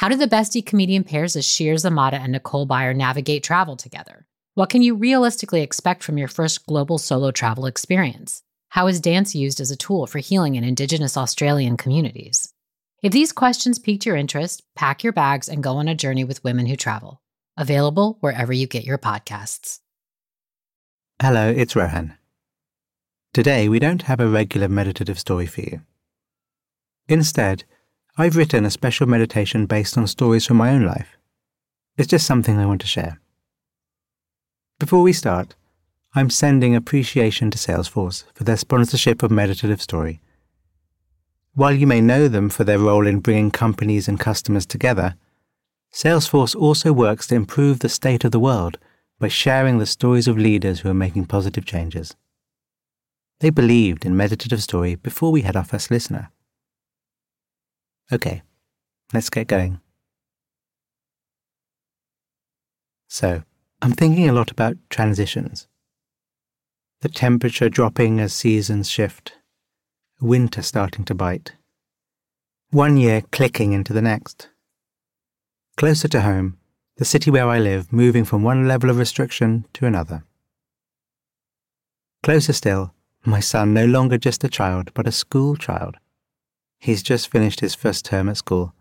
How do the bestie comedian pairs of Shir Zamata and Nicole Byer navigate travel together? What can you realistically expect from your first global solo travel experience? How is dance used as a tool for healing in Indigenous Australian communities? If these questions piqued your interest, pack your bags and go on a journey with women who travel. Available wherever you get your podcasts. Hello, it's Rohan. Today, we don't have a regular meditative story for you. Instead, I've written a special meditation based on stories from my own life. It's just something I want to share. Before we start, I'm sending appreciation to Salesforce for their sponsorship of Meditative Story. While you may know them for their role in bringing companies and customers together, Salesforce also works to improve the state of the world by sharing the stories of leaders who are making positive changes. They believed in Meditative Story before we had our first listener. Okay, let's get going. So, I'm thinking a lot about transitions. The temperature dropping as seasons shift, winter starting to bite, one year clicking into the next. Closer to home, the city where I live moving from one level of restriction to another. Closer still, my son no longer just a child, but a school child He's just finished his first term at school,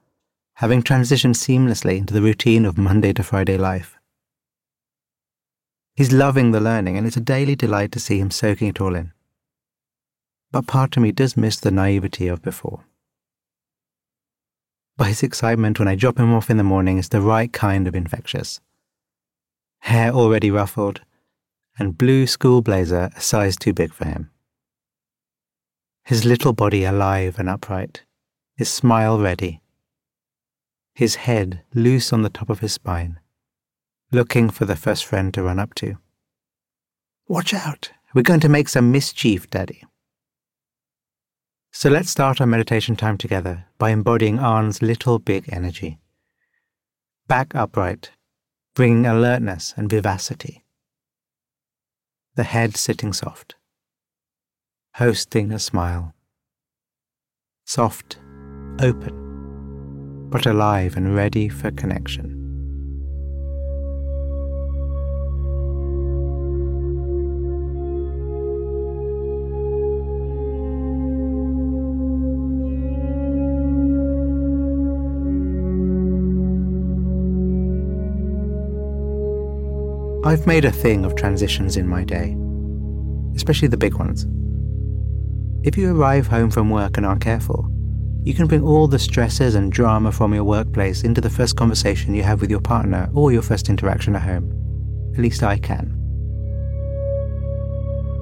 having transitioned seamlessly into the routine of Monday to Friday life. He's loving the learning, and it's a daily delight to see him soaking it all in. But part of me does miss the naivety of before. But his excitement when I drop him off in the morning is the right kind of infectious. Hair already ruffled, and blue school blazer a size too big for him his little body alive and upright, his smile ready, his head loose on the top of his spine, looking for the first friend to run up to. Watch out! We're going to make some mischief, Daddy. So let's start our meditation time together by embodying Arn's little big energy. Back upright, bringing alertness and vivacity. The head sitting soft hosting a smile. Soft, open, but alive and ready for connection. I've made a thing of transitions in my day, especially the big ones. If you arrive home from work and aren't careful, you can bring all the stresses and drama from your workplace into the first conversation you have with your partner or your first interaction at home. At least I can.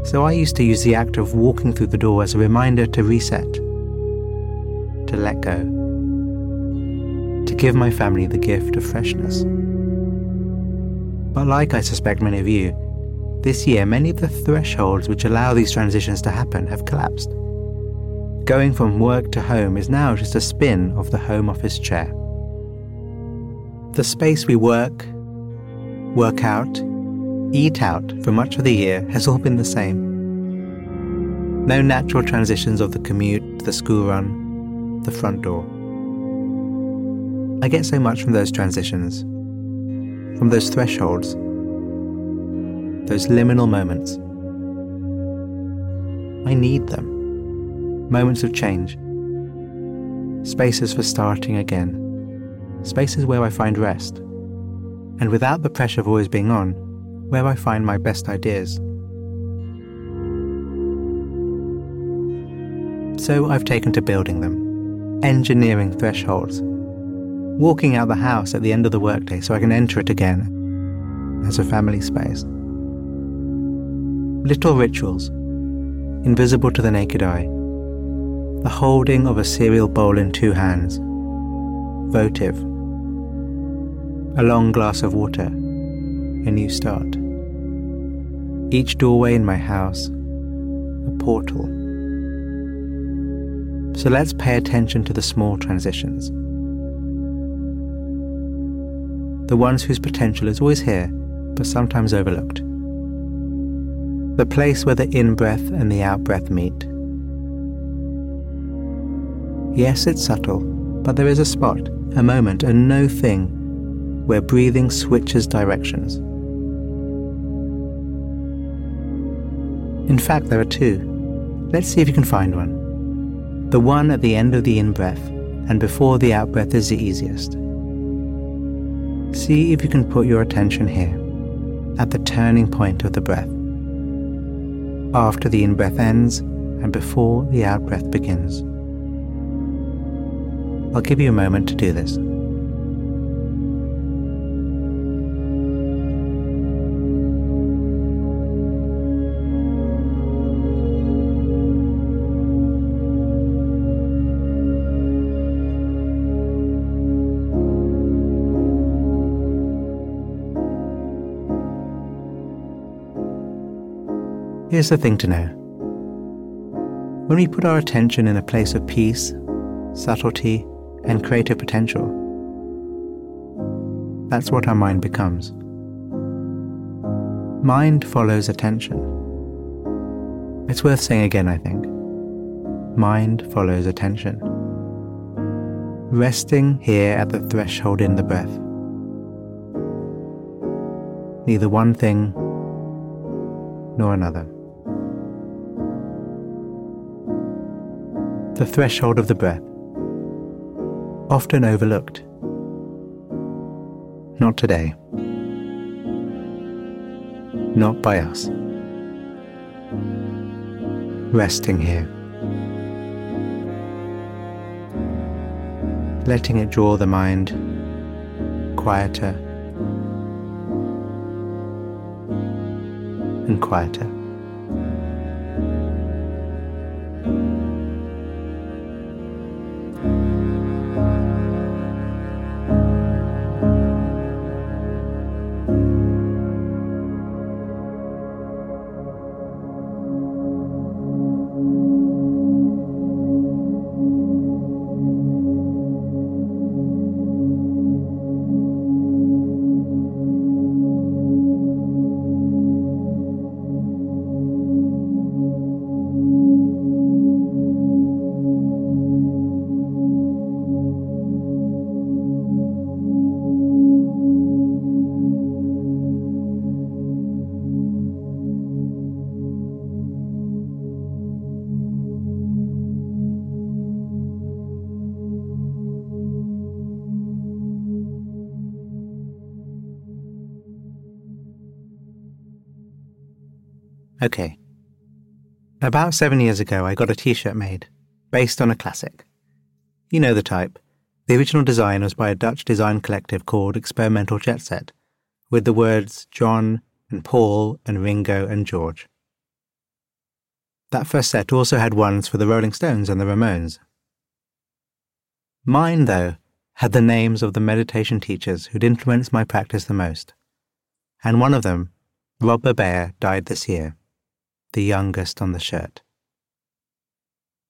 So I used to use the act of walking through the door as a reminder to reset, to let go, to give my family the gift of freshness. But like I suspect many of you, this year, many of the thresholds which allow these transitions to happen have collapsed. Going from work to home is now just a spin of the home office chair. The space we work, work out, eat out for much of the year has all been the same. No natural transitions of the commute, the school run, the front door. I get so much from those transitions, from those thresholds those liminal moments. I need them. Moments of change. Spaces for starting again. Spaces where I find rest. And without the pressure of always being on, where I find my best ideas. So I've taken to building them, engineering thresholds, walking out the house at the end of the workday so I can enter it again as a family space little rituals, invisible to the naked eye. The holding of a cereal bowl in two hands, votive. A long glass of water, a new start. Each doorway in my house, a portal. So let's pay attention to the small transitions. The ones whose potential is always here, but sometimes overlooked. The place where the in breath and the out breath meet. Yes, it's subtle, but there is a spot, a moment, a no thing where breathing switches directions. In fact, there are two. Let's see if you can find one. The one at the end of the in breath and before the out breath is the easiest. See if you can put your attention here, at the turning point of the breath. After the in breath ends and before the out breath begins. I'll give you a moment to do this. Here's the thing to know. When we put our attention in a place of peace, subtlety, and creative potential, that's what our mind becomes. Mind follows attention. It's worth saying again, I think. Mind follows attention. Resting here at the threshold in the breath. Neither one thing nor another. The threshold of the breath, often overlooked. Not today. Not by us. Resting here. Letting it draw the mind quieter and quieter. Okay. About seven years ago, I got a t shirt made, based on a classic. You know the type. The original design was by a Dutch design collective called Experimental Jet Set, with the words John and Paul and Ringo and George. That first set also had ones for the Rolling Stones and the Ramones. Mine, though, had the names of the meditation teachers who'd influenced my practice the most. And one of them, Rob Burbea, died this year the youngest on the shirt.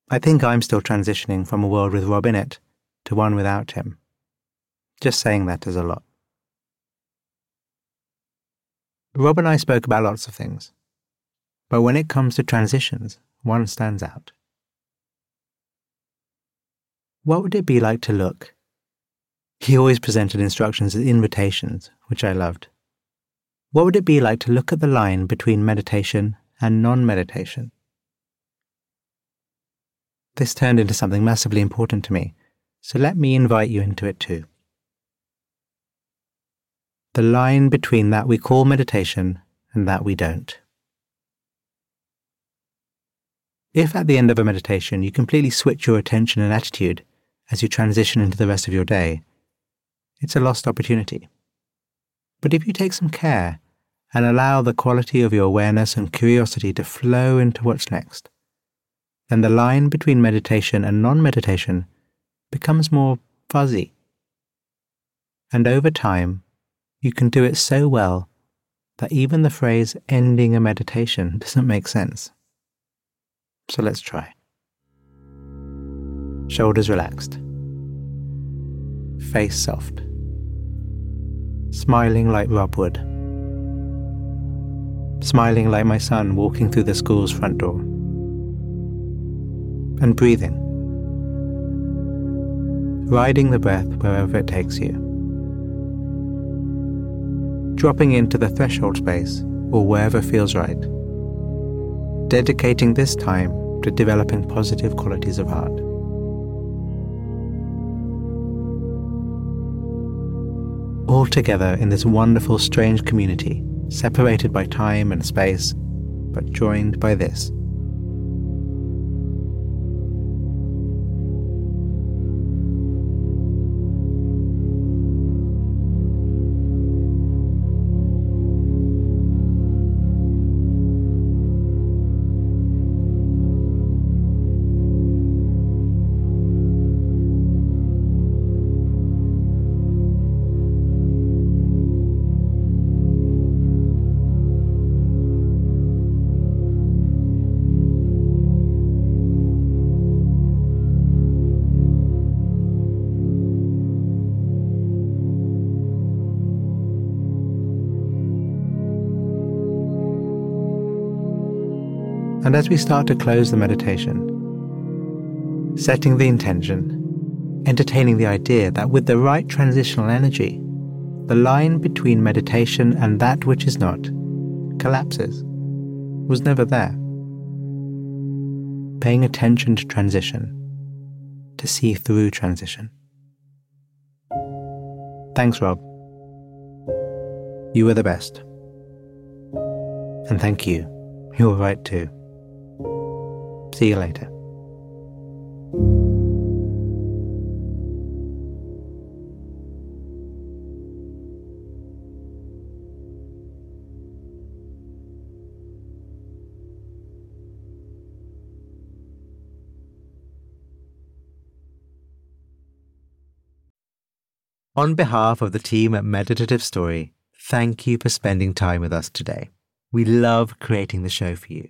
I think I'm still transitioning from a world with Rob in it to one without him. Just saying that is a lot. Rob and I spoke about lots of things, but when it comes to transitions, one stands out. What would it be like to look? He always presented instructions as invitations, which I loved. What would it be like to look at the line between meditation and non meditation. This turned into something massively important to me, so let me invite you into it too. The line between that we call meditation and that we don't. If at the end of a meditation you completely switch your attention and attitude as you transition into the rest of your day, it's a lost opportunity. But if you take some care and allow the quality of your awareness and curiosity to flow into what's next, then the line between meditation and non meditation becomes more fuzzy. And over time, you can do it so well that even the phrase ending a meditation doesn't make sense. So let's try. Shoulders relaxed. Face soft. Smiling like Rob would. Smiling like my son walking through the school's front door. And breathing. Riding the breath wherever it takes you. Dropping into the threshold space or wherever feels right. Dedicating this time to developing positive qualities of heart. all together in this wonderful, strange community, separated by time and space, but joined by this. And as we start to close the meditation, setting the intention, entertaining the idea that with the right transitional energy, the line between meditation and that which is not collapses, was never there. Paying attention to transition, to see through transition. Thanks, Rob. You were the best. And thank you. You were right too. See you later. On behalf of the team at Meditative Story, thank you for spending time with us today. We love creating the show for you.